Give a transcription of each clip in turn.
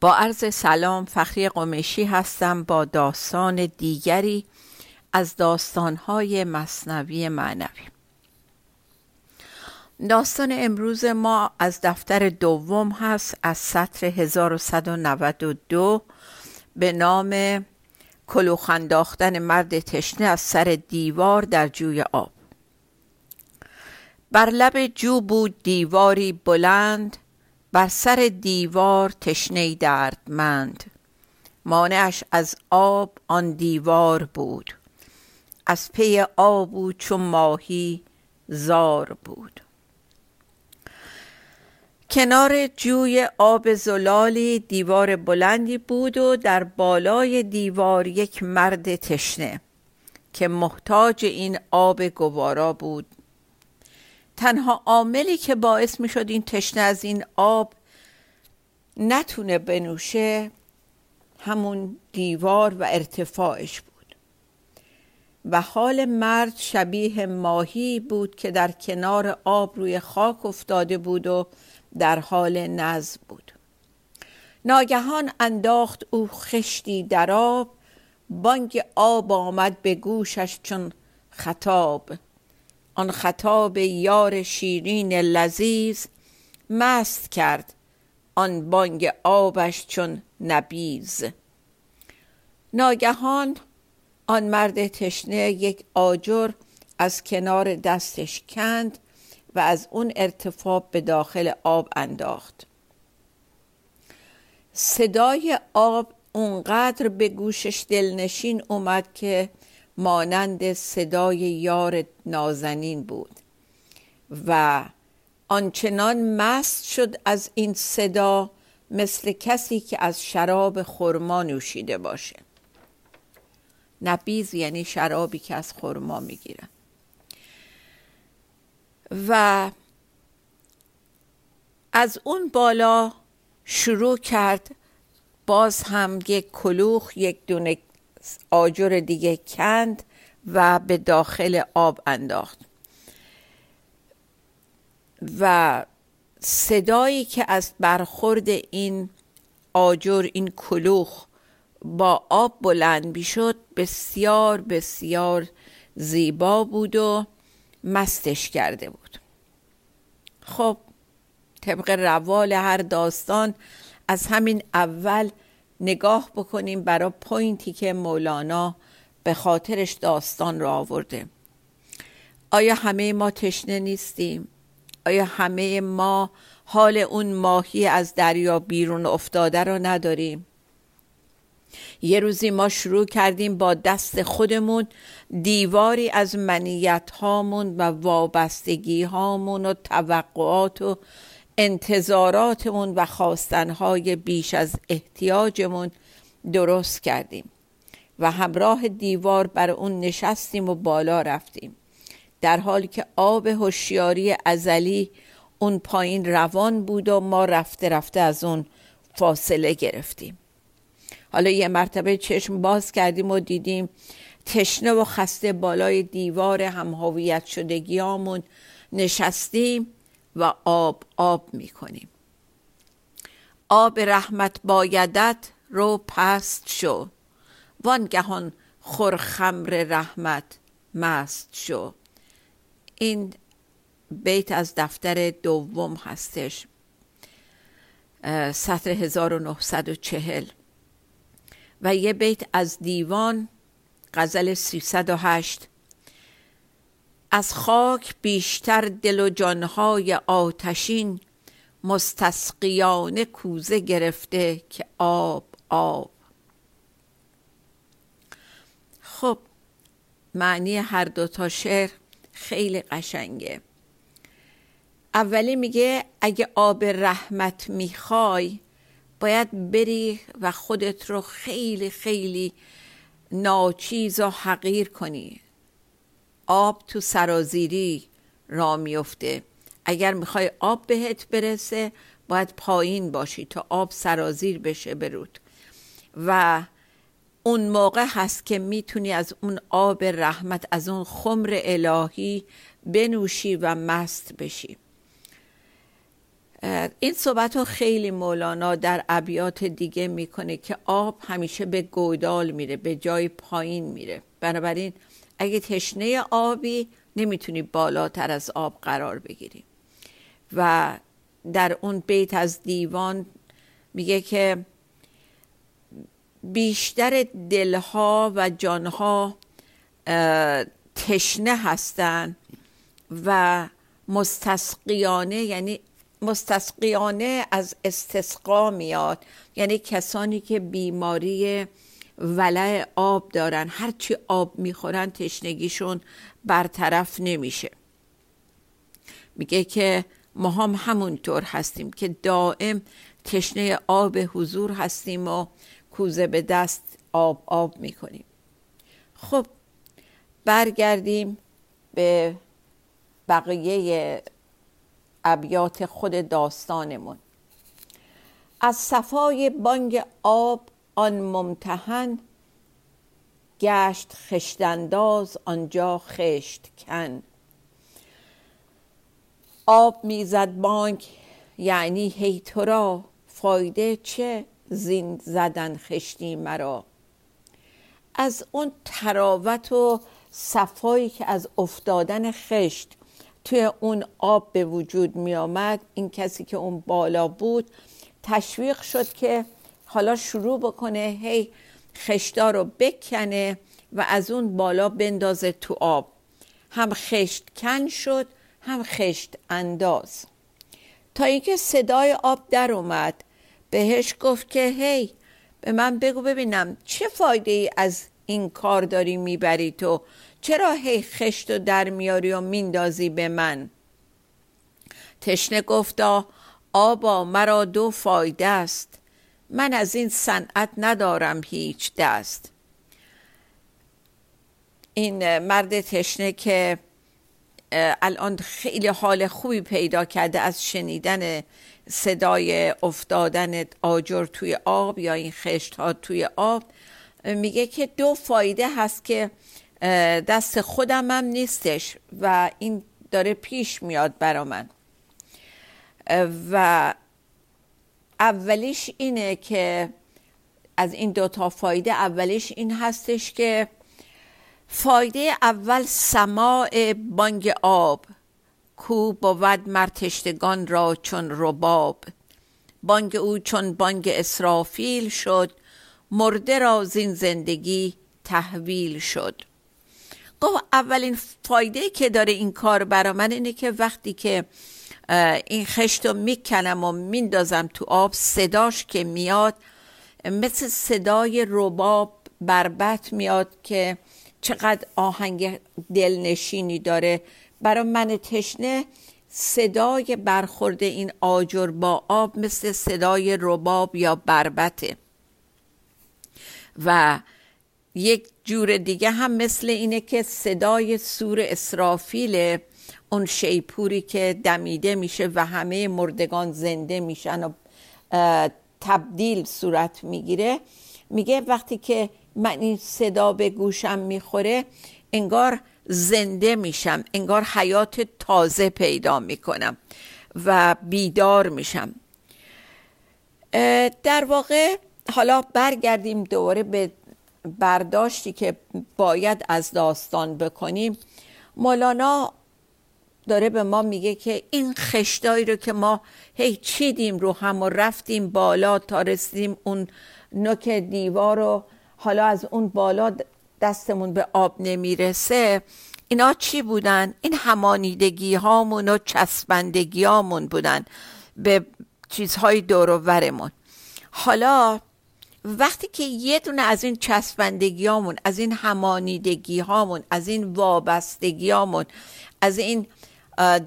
با عرض سلام فخری قمشی هستم با داستان دیگری از داستانهای مصنوی معنوی. داستان امروز ما از دفتر دوم هست از سطر 1192 به نام کلوخ انداختن مرد تشنه از سر دیوار در جوی آب. بر لب جو بود دیواری بلند بر سر دیوار تشنه دردمند. مانعش از آب آن دیوار بود. از پی آب چون ماهی زار بود. کنار جوی آب زلالی دیوار بلندی بود و در بالای دیوار یک مرد تشنه که محتاج این آب گوارا بود. تنها عاملی که باعث می شد این تشنه از این آب نتونه بنوشه همون دیوار و ارتفاعش بود. و حال مرد شبیه ماهی بود که در کنار آب روی خاک افتاده بود و در حال نزد بود. ناگهان انداخت او خشتی در آب بانگ آب آمد به گوشش چون خطاب. آن خطاب یار شیرین لذیذ مست کرد آن بانگ آبش چون نبیز ناگهان آن مرد تشنه یک آجر از کنار دستش کند و از اون ارتفاع به داخل آب انداخت. صدای آب اونقدر به گوشش دلنشین اومد که مانند صدای یار نازنین بود و آنچنان مست شد از این صدا مثل کسی که از شراب خرما نوشیده باشه. نبیز یعنی شرابی که از خرما می‌گیرن و از اون بالا شروع کرد باز هم یک کلوخ یک دونه آجر دیگه کند و به داخل آب انداخت. و صدایی که از برخورد این آجر این کلوخ با آب بلند شد بسیار بسیار زیبا بود و مستش کرده بود. خب طبق روال هر داستان از همین اول نگاه بکنیم برای پوینتی که مولانا به خاطرش داستان را آورده آیا همه ما تشنه نیستیم؟ آیا همه ما حال اون ماهی از دریا بیرون افتاده رو نداریم؟ یه روزی ما شروع کردیم با دست خودمون دیواری از منیت هامون و وابستگی هامون و توقعات و انتظاراتمون و خواستنهای بیش از احتیاجمون درست کردیم و همراه دیوار بر اون نشستیم و بالا رفتیم. در حالی که آب هوشیاری ازلی اون پایین روان بود و ما رفته رفته از اون فاصله گرفتیم. حالا یه مرتبه چشم باز کردیم و دیدیم تشنه و خسته بالای دیوار همهویت شدگیامون. نشستیم و آب آب می‌کنیم. آب رحمت بایدت رو پست شو. وانگهان خور خمر رحمت مست شو. این بیت از دفتر دوم هستش. سطر 1940 و یه بیت از دیوان غزل 308 از خاک بیشتر دل و جانهای آتشین مستسقیانه کوزه گرفته که آب آب. خب معنی هر دوتا شعر خیلی قشنگه. اولی میگه اگه آب رحمت می‌خوای باید بری و خودت رو خیلی خیلی ناچیز و حقیر کنی. آب تو سرازیری را میفته اگر می‌خوای آب بهت برسه باید پایین باشی تا آب سرازیر بشه برود. و اون موقع هست که می‌تونی از اون آب رحمت از اون خمر الهی بنوشی و مست بشی. این صحبت رو خیلی مولانا در ابیات دیگه می‌کنه که آب همیشه به گودال میره به جای پایین میره. بنابراین اگه تشنه آبی نمی‌تونی بالاتر از آب قرار بگیری. و در اون بیت از دیوان میگه که بیشتر دلها و جانها تشنه هستند و مستسقیانه یعنی مستسقیانه از استسقا میاد. یعنی کسانی که بیماری ولع آب دارن. هرچی آب می‌خورن تشنگیشون برطرف نمیشه. میگه که ما هم همونطور هستیم که دائم تشنه آب حضور هستیم و کوزه به دست آب آب می‌کنیم. خب برگردیم به بقیه ابیات خود داستانمون. از صفای بانگ آب آن ممتحن گشت خشتنداز آنجا خشت کن. آب می‌زد بانگ یعنی هی تو را. فایده چه؟ زین زدن خشتی مرا. از اون تراوت و صفایی که از افتادن خشت توی اون آب به وجود می آمد این کسی که اون بالا بود تشویق شد که حالا شروع بکنه هی خشتا رو بکنه و از اون بالا بندازه تو آب. هم خشت کن شد هم خشت انداز. تا اینکه صدای آب در اومد بهش گفت که هی به من بگو ببینم چه فایده ای از این کار داری می‌بری تو؟ چرا هی خشت و در میاری و میندازی به من؟ تشنه گفتا آبا مرا دو فایده است. من از این صنعت ندارم هیچ دست. این مرد تشنه که الان خیلی حال خوبی پیدا کرده از شنیدن صدای افتادن آجر توی آب یا این خشت ها توی آب میگه که دو فایده هست که دست خودم هم نیستش و این داره پیش میاد برا من. و اولیش اینه که از این دوتا فایده اولیش این هستش که فایده اول سماع بانگ آب کو بود مرتشتگان را چون رباب. بانگ او چون بانگ اسرافیل شد مرده را زین زندگی تحویل شد. گفت اولین فایده که داره این کار برا من اینه که وقتی که این خشت رو می‌کنم و میندازم تو آب. صداش که میاد مثل صدای رباب بربت میاد که چقدر آهنگ دلنشینی داره. برای من تشنه صدای برخورد این آجر با آب مثل صدای رباب یا بربته و یک جور دیگه هم مثل اینه که صدای سور اسرافیل اون شیپوری که دمیده میشه و همه مردگان زنده میشن و تبدیل صورت می‌گیره. میگه وقتی که من این صدا به گوشم می‌خوره انگار زنده میشم انگار حیات تازه پیدا می‌کنم و بیدار میشم. در واقع حالا برگردیم دوباره به برداشتی که باید از داستان بکنیم. مولانا داره به ما میگه که این خشتایی رو که ما هی چیدیم رو هم و رفتیم بالا تا رسیدیم اون نوک دیوار رو حالا از اون بالا دستمون به آب نمی‌رسه اینا چی بودن؟ این همانیدگی هامون و چسبندگی هامون بودن به چیزهای دور حالا وقتی که یه دونه از این چسبندگی هامون از این همانیدگی هامون از این وابستگی هامون از این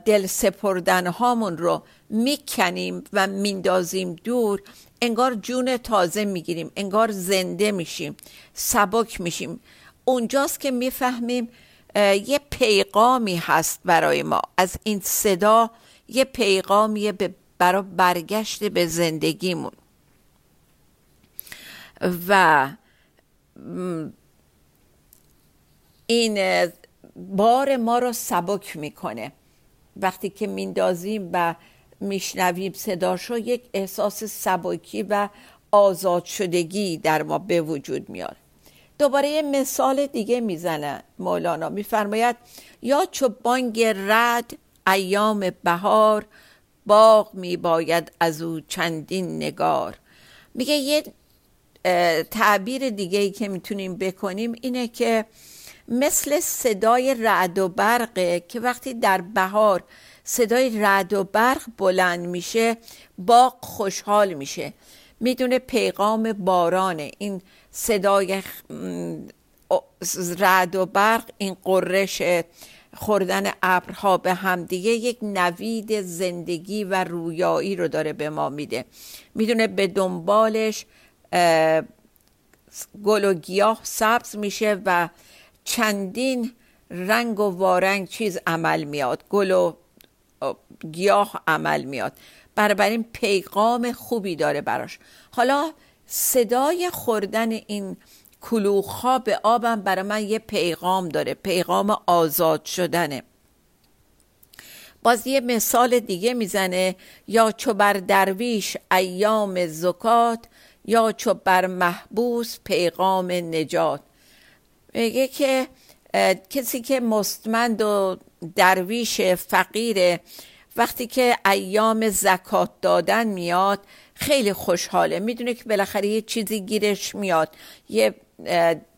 دل سپردن هامون رو می‌کنیم و میندازیم دور. انگار جون تازه می‌گیریم انگار زنده میشیم سبک میشیم. اونجاست که می‌فهمیم یه پیغامی هست برای ما. از این صدا یه پیغامیه برای برگشت به زندگیمون. و این بار ما رو سبک می‌کنه. وقتی که میندازیم و میشنویم صداشو یک احساس سبکی و آزاد شدگی در ما به وجود میاد. دوباره یه مثال دیگه می‌زنه مولانا. میفرماید یا چو بانگ رد ایام بهار باغ میباید از او چندین نگار. میگه یه تعبیر دیگه ای که می‌تونیم بکنیم اینه که مثل صدای رعد و برقه که وقتی در بهار صدای رعد و برق بلند میشه باغ خوشحال میشه. می‌دونه پیغام بارانه. این صدای رعد و برق این قررش خوردن ابرها به همدیگه یک نوید زندگی و رویایی رو داره به ما میده. می‌دونه به دنبالش گل و گیاه سبز میشه و چندین رنگ و وارنگ چیز عمل میاد. گل و گیاه عمل میاد. این پیغام خوبی داره براش. حالا صدای خوردن این کلوخ ها به آبم برای من یه پیغام داره. پیغام آزاد شدنه. باز یه مثال دیگه می‌زنه. یا چو بر درویش ایام زکات یا چو بر محبوس پیغام نجات. میگه که کسی که مستمند و درویش فقیره وقتی که ایام زکات دادن میاد خیلی خوشحاله. می‌دونه که بالاخره یه چیزی گیرش میاد یه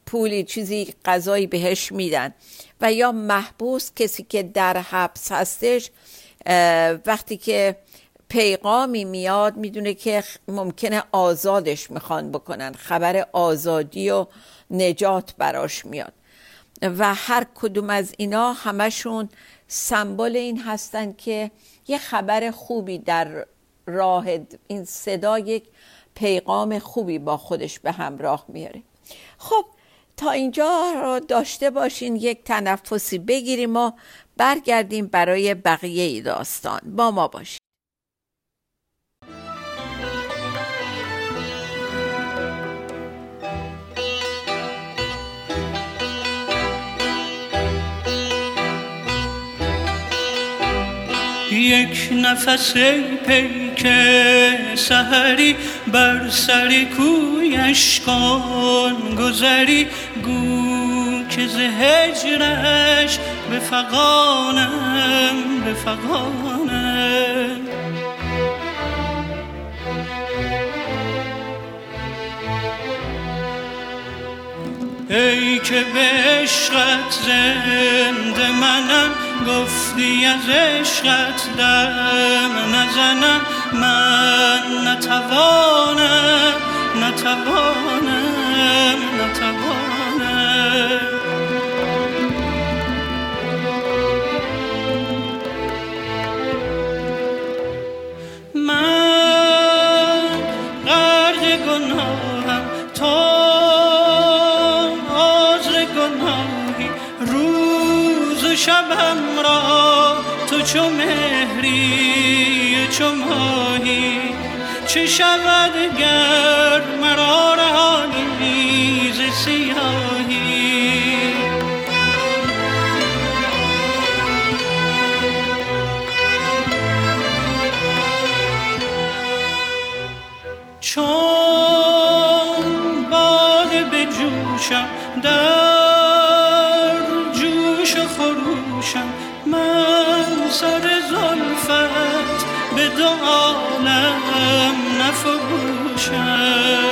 پولی چیزی غذایی بهش میدن. و یا محبوس کسی که در حبس هستش وقتی که پیغامی میاد می‌دونه که ممکنه آزادش می‌خوان بکنن. خبر آزادی و نجات براش میاد. و هر کدوم از اینا همشون سمبل این هستن که یه خبر خوبی در راه این صدا یک پیغام خوبی با خودش به همراه میاره. خب تا اینجا رو داشته باشین یک تنفسی بگیریم و برگردیم برای بقیه داستان. با ما باشین. یک نفس پیک سهری بر سر کویش کن گذری گو که ز هجرش به فقانم به فقانم ای که به عشقت زنده منم گفتی از عشقت دم نزنم. من نتوانم نتوانم نتوانم. شبم را تو چو مهری چو ماهی چه شود گر مرا رهانی ز سیاهی؟ چون باد به جوشم در chance.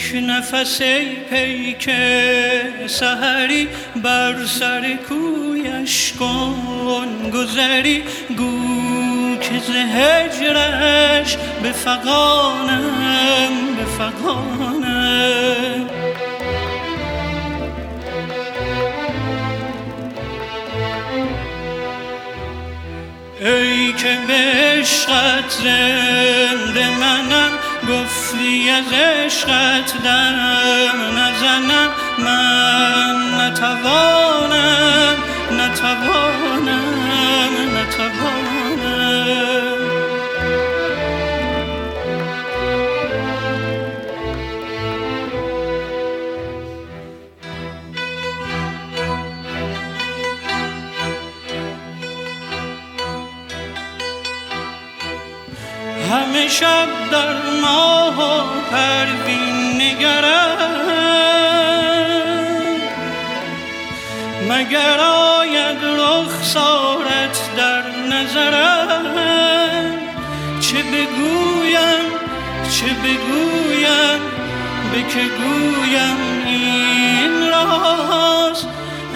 یک نفس پیک سهری بر سر کویش کن گذری. گو که ز هجرش به فقانم به فقانم ای که به عشقت زنده منم گفتی از عشقت دم نزنم. من نتوانم نتوانم نتوانم. همه شب در ماه و پروین نگرم. مگر آید رخسارت در نظرم؟ چه بگویم چه بگویم به که گویم این راست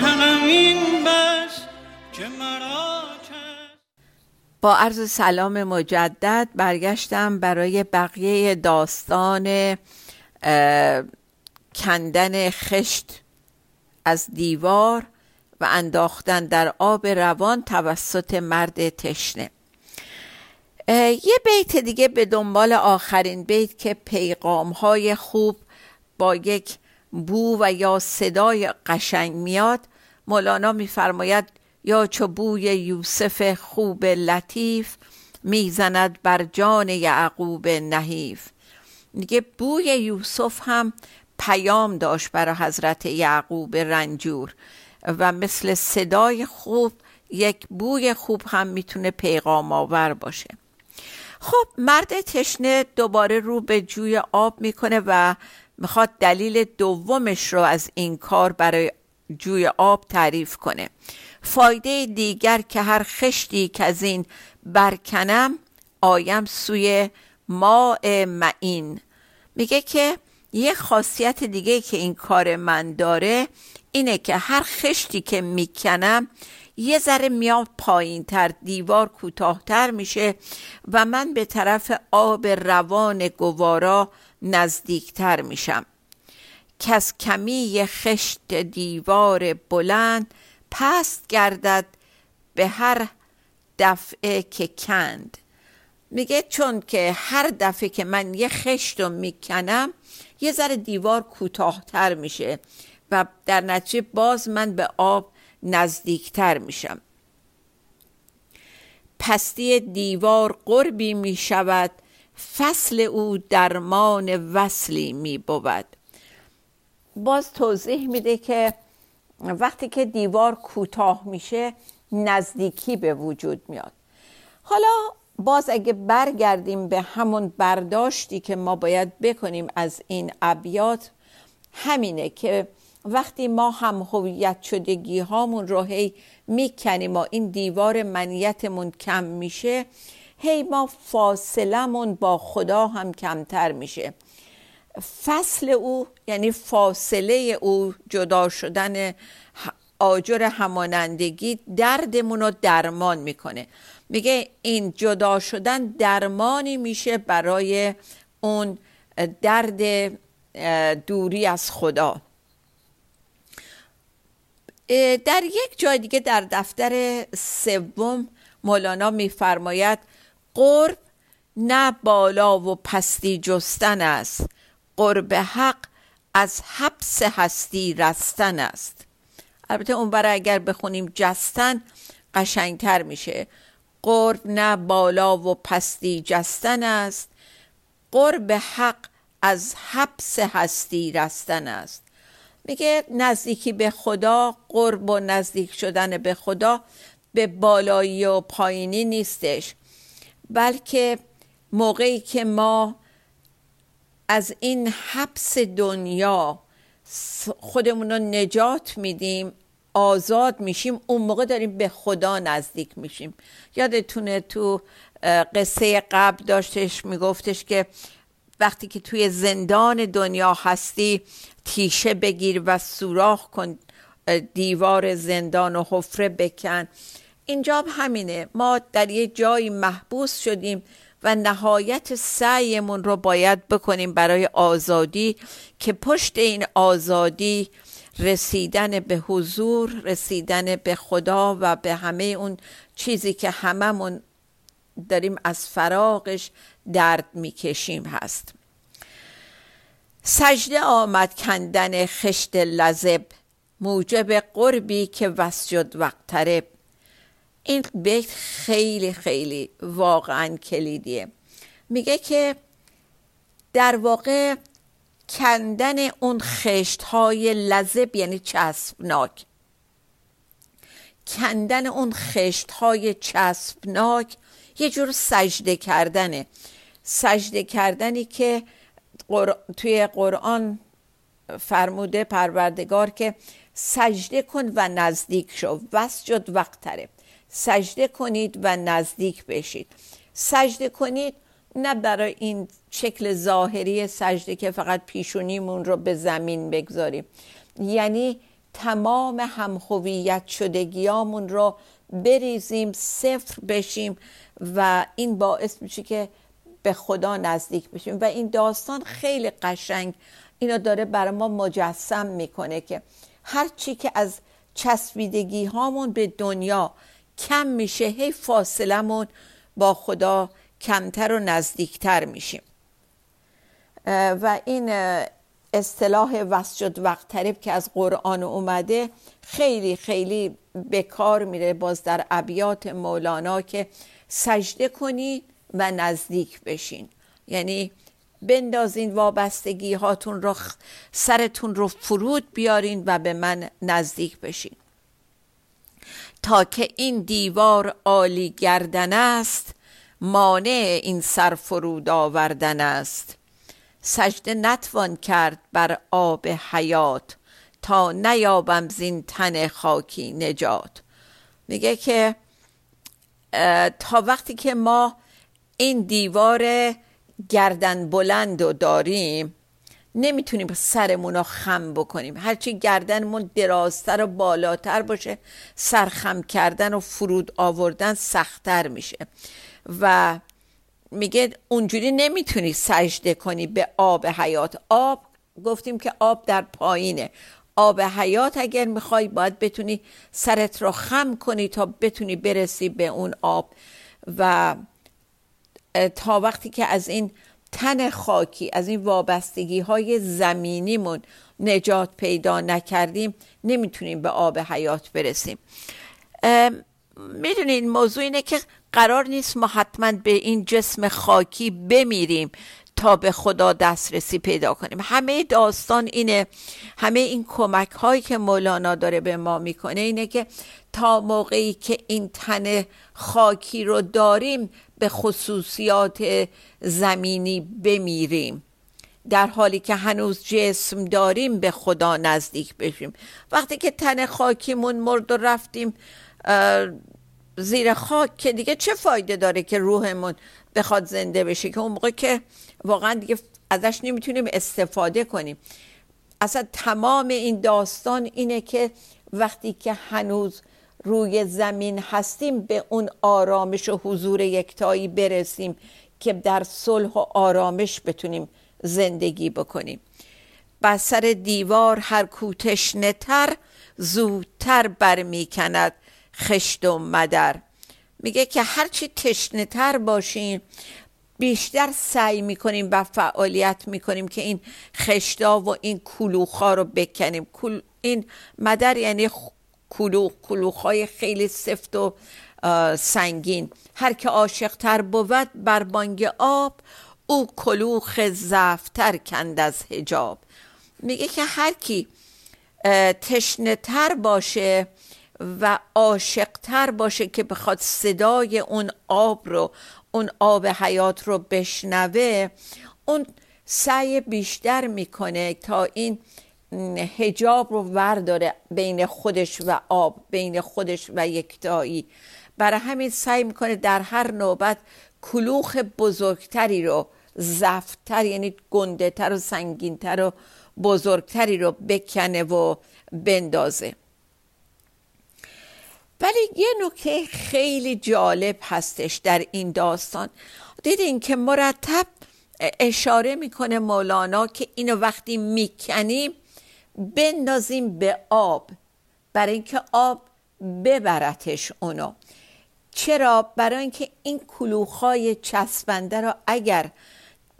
همین با عرض سلام مجدد برگشتم برای بقیه داستان کندن خشت از دیوار و انداختن در آب روان توسط مرد تشنه. یه بیت دیگه به دنبال آخرین بیت که پیغام های خوب با یک بو و یا صدای قشنگ میاد مولانا میفرماید یا چو بوی یوسف خوب لطیف می‌زند بر جان یعقوب نحیف. میگه بوی یوسف هم پیام داشت برای حضرت یعقوب رنجور و مثل صدای خوب یک بوی خوب هم می‌تونه پیغام آور باشه. خب مرد تشنه دوباره رو به جوی آب می‌کنه و می‌خواد دلیل دومش رو از این کار برای جوی آب تعریف کنه. فایده دیگر که هر خشتی که از این برکنم آیم سوی ماء معین. میگه که یه خاصیت دیگه که این کار من داره اینه که هر خشتی که می‌کنم یه ذره میاد پایین تر دیوار کوتاهتر میشه و من به طرف آب روان گوارا نزدیکتر میشم. کس کمی خشت دیوار بلند پست گردد به هر دفعه که کند. میگه چون که هر دفعه که من یه خشت رو می‌کنم یه ذره دیوار کوتاهتر میشه و در نتیجه باز من به آب نزدیکتر میشم. پستی دیوار قربی می‌شود فصل او درمان وصلی میبود. باز توضیح میده که وقتی که دیوار کوتاه میشه نزدیکی به وجود میاد. حالا باز اگه برگردیم به همون برداشتی که ما باید بکنیم از این ابیات همینه که وقتی ما هم هویت شدگی هامون رو هی می‌کنیم و این دیوار منیتمون کم میشه هی ما فاصلمون با خدا هم کمتر میشه. فصل او یعنی فاصله او جدا شدن آجر همانندگی دردمون رو درمان می‌کنه. میگه این جدا شدن درمانی میشه برای اون درد دوری از خدا. در یک جای دیگه در دفتر سوم مولانا میفرماید قرب نه بالا و پستی جستن است. قرب حق از حبس هستی رستن است. البته اون برای اگر بخونیم جستن قشنگتر میشه. قرب نه بالا و پستی جستن است. قرب حق از حبس هستی رستن است. میگه نزدیکی به خدا قرب و نزدیک شدن به خدا به بالایی و پایینی نیستش. بلکه موقعی که ما از این حبس دنیا خودمون رو نجات میدیم آزاد میشیم اون موقع داریم به خدا نزدیک میشیم. یادتونه تو قصه قبل داشتش میگفتش که وقتی که توی زندان دنیا هستی تیشه بگیر و سوراخ کن دیوار زندان و حفره بکن. اینجا همینه. ما در یه جایی محبوس شدیم. و نهایت سعیمون رو باید بکنیم برای آزادی که پشت این آزادی رسیدن به حضور رسیدن به خدا و به همه اون چیزی که هممون داریم از فراغش درد می‌کشیم هست. سجده آمد کندن خشت لذب موجب قربی که وسجد وقترب. این بیت خیلی خیلی واقعا کلیدیه. میگه که در واقع کندن اون خشت های لذب یعنی چسبناک. کندن اون خشت های چسبناک یه جور سجده کردنه. سجده کردنی که توی قرآن فرموده پروردگار که سجده کن و نزدیک شو. وسجد وقت تره سجده کنید و نزدیک بشید. سجده کنید نه برای این شکل ظاهری سجده که فقط پیشونیمون رو به زمین بگذاریم. یعنی تمام همهویت شدگیامون رو بریزیم صفر بشیم و این باعث میشه که به خدا نزدیک بشیم. و این داستان خیلی قشنگ اینو داره برای ما مجسم می‌کنه که هر چی که از چسبیدگی هامون به دنیا کم میشه. هی فاصلمون با خدا کمتر و نزدیکتر میشیم. و این اصطلاح وسجد وقت طریب که از قرآن اومده خیلی خیلی به کار میره. باز در ابیات مولانا که سجده کنید و نزدیک بشین. یعنی بندازین وابستگی هاتون رو سرتون رو فرود بیارین و به من نزدیک بشین. تا که این دیوار عالی گردن است مانع این سر فرود آوردن است. سجده نتوان کرد بر آب حیات تا نیابم زین تن خاکی نجات. میگه که تا وقتی که ما این دیوار گردن بلند رو داریم نمی‌تونیم سرمون رو خم بکنیم. هرچی گردنمون درازتر و بالاتر باشه سرخم کردن و فرود آوردن سختتر میشه. و میگه اونجوری نمی‌تونی سجده کنی به آب حیات. آب گفتیم که آب در پایینه. آب حیات اگر می‌خوای باید بتونی سرت رو خم کنی تا بتونی برسی به اون آب. و تا وقتی که از این تن خاکی. از این وابستگی های زمینیمون نجات پیدا نکردیم نمی‌تونیم به آب حیات برسیم. می‌دونین موضوع اینه که قرار نیست ما حتما به این جسم خاکی بمیریم تا به خدا دسترسی پیدا کنیم. همه داستان اینه همه این کمک هایی که مولانا داره به ما می‌کنه اینه که تا موقعی که این تن خاکی رو داریم به خصوصیات زمینی بمیریم. در حالی که هنوز جسم داریم به خدا نزدیک بشیم. وقتی که تن خاکیمون مرد و رفتیم زیر خاک که دیگه چه فایده داره که روحمون بخواد زنده بشه؟ که اون موقع که واقعا دیگه ازش نمی‌تونیم استفاده کنیم. اصلا تمام این داستان اینه که وقتی که هنوز روی زمین هستیم به اون آرامش و حضور یکتایی برسیم که در صلح و آرامش بتونیم زندگی بکنیم. بر سر دیوار هر کوتش نتر زودتر برمیکند خشت و مدر. میگه که هرچی تشنه تر باشیم بیشتر سعی می‌کنیم و فعالیت می‌کنیم که این خشتا و این کلوخا رو بکنیم. این مدر یعنی کلوخ کلوخ های خیلی سفت و سنگین. هر که عاشق تر بود بر بانگ آب او کلوخ زفتر کند از هجاب میگه که هر کی تشنه تر باشه و عاشقتر باشه که بخواد صدای اون آب رو اون آب حیات رو بشنوه اون سعی بیشتر می‌کنه تا این هجاب رو ورداره بین خودش و آب بین خودش و یکتایی. برای همین سعی می‌کنه در هر نوبت کلوخ بزرگتری رو زفتتر یعنی گندهتر و سنگینتر و بزرگتری رو بکنه و بندازه. ولی یه نکته خیلی جالب هستش در این داستان. دیدین که مرتب اشاره می‌کنه مولانا که اینو وقتی می‌کنیم بندازیم به آب برای اینکه آب ببرتش اونو. چرا؟ برای اینکه این کلوخای چسبنده رو اگر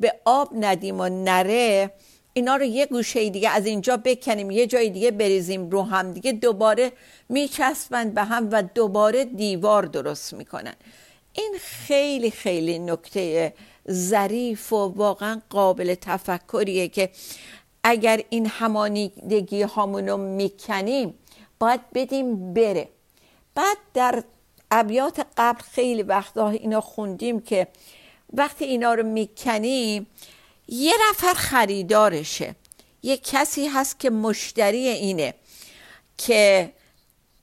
به آب ندیم و نره اینا رو یه گوشه دیگه از اینجا بکنیم یه جای دیگه بریزیم رو هم دیگه دوباره میچسبند به هم و دوباره دیوار درست می‌کنن. این خیلی خیلی نکته ظریف و واقعا قابل تفکریه که اگر این همانیدگی هامونو می‌کنیم باید بدیم بره. بعد در ابیات قبل خیلی وقتا اینا خوندیم که وقتی اینا رو می‌کنیم یه نفر خریدارشه. یه کسی هست که مشتری اینه که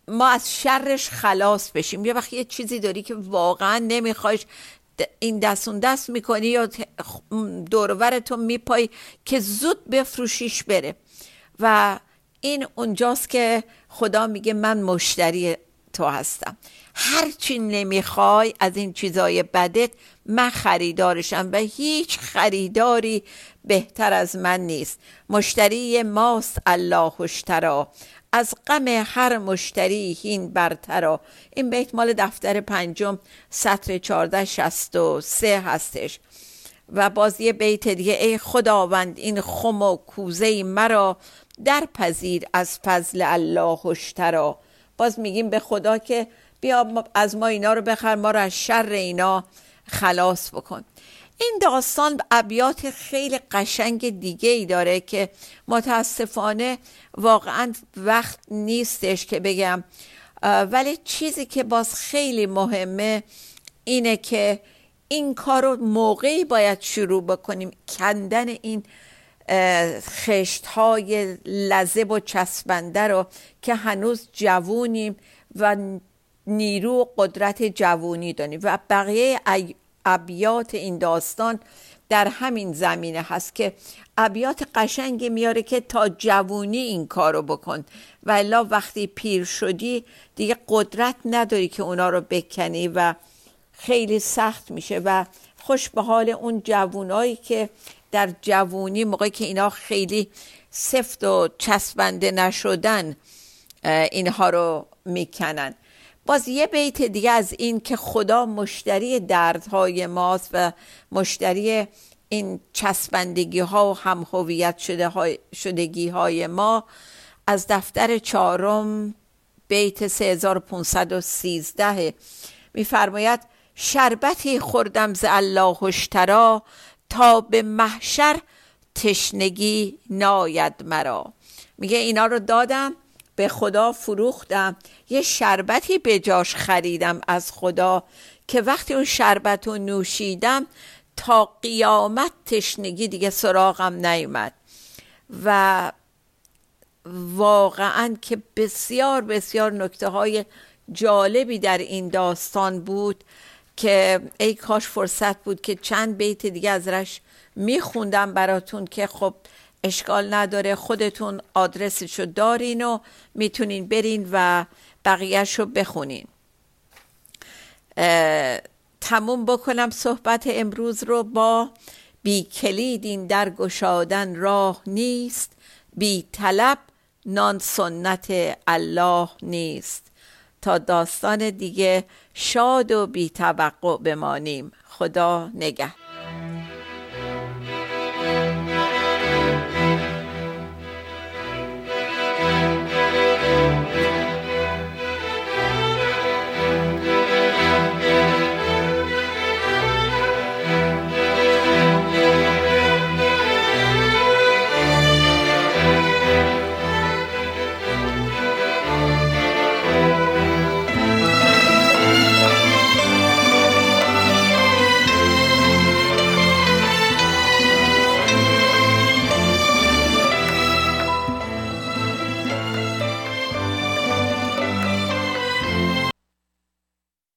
ما از شرش خلاص بشیم. یه وقت یه چیزی داری که واقعا نمیخوایش این دستون دست می‌کنی یا دورورتون میپایی که زود بفروشیش بره. و این اونجاست که خدا میگه من مشتری تو هستم. هرچی نمی‌خوای از این چیزای بدت من خریدارشم و هیچ خریداری بهتر از من نیست. مشتری ماست الله اشترا از غم هر مشتری هین برترا این بیت مال دفتر پنجم سطر چارده شست و سه هستش. و باز یه بیت دیگه ای خداوند این خم و کوزه مرا در پذیر از فضل الله اشترا باز میگیم به خدا که بیا از ما اینا رو بخر ما رو از شر اینا خلاص بکن. این داستان ابیات خیلی قشنگ دیگه ای داره که متاسفانه واقعا وقت نیستش که بگم. ولی چیزی که باز خیلی مهمه اینه که این کار رو موقعی باید شروع بکنیم. کندن این خشت های لذب و چسبنده رو که هنوز جوونیم و نیرو و قدرت جوونی داریم. و بقیه ابیات این داستان در همین زمینه هست که ابیات قشنگی میاره که تا جوونی این کارو بکن. و الا وقتی پیر شدی دیگه قدرت نداری که اونا رو بکنی و خیلی سخت میشه و خوش به حال اون جوونایی که در جوونی موقعی که اینا خیلی سفت و چسبنده نشدن اینها رو می‌کنن. باز یه بیت دیگه از این که خدا مشتری دردهای ماست و مشتری این چسبندگی ها و هم هویت شده شدگی های ما از دفتر چهارم بیت 3513 میفرماید شربتی خوردم ز الله اشترا تا به محشر تشنگی ناید مرا. میگه اینا رو دادم به خدا فروختم. یه شربتی به جاش خریدم از خدا که وقتی اون شربت رو نوشیدم تا قیامت تشنگی دیگه سراغم نیومد. و واقعا که بسیار بسیار نکته های جالبی در این داستان بود که ای کاش فرصت بود که چند بیت دیگه ازش میخوندم براتون که خب اشکال نداره خودتون آدرسشو دارین و می‌تونین برین و بقیهش رو بخونین. تموم بکنم صحبت امروز رو. با بی کلید این در گشادن راه نیست بی طلب نان سنت الله نیست. تا داستان دیگه شاد و بی توقع بمانیم. خدا نگه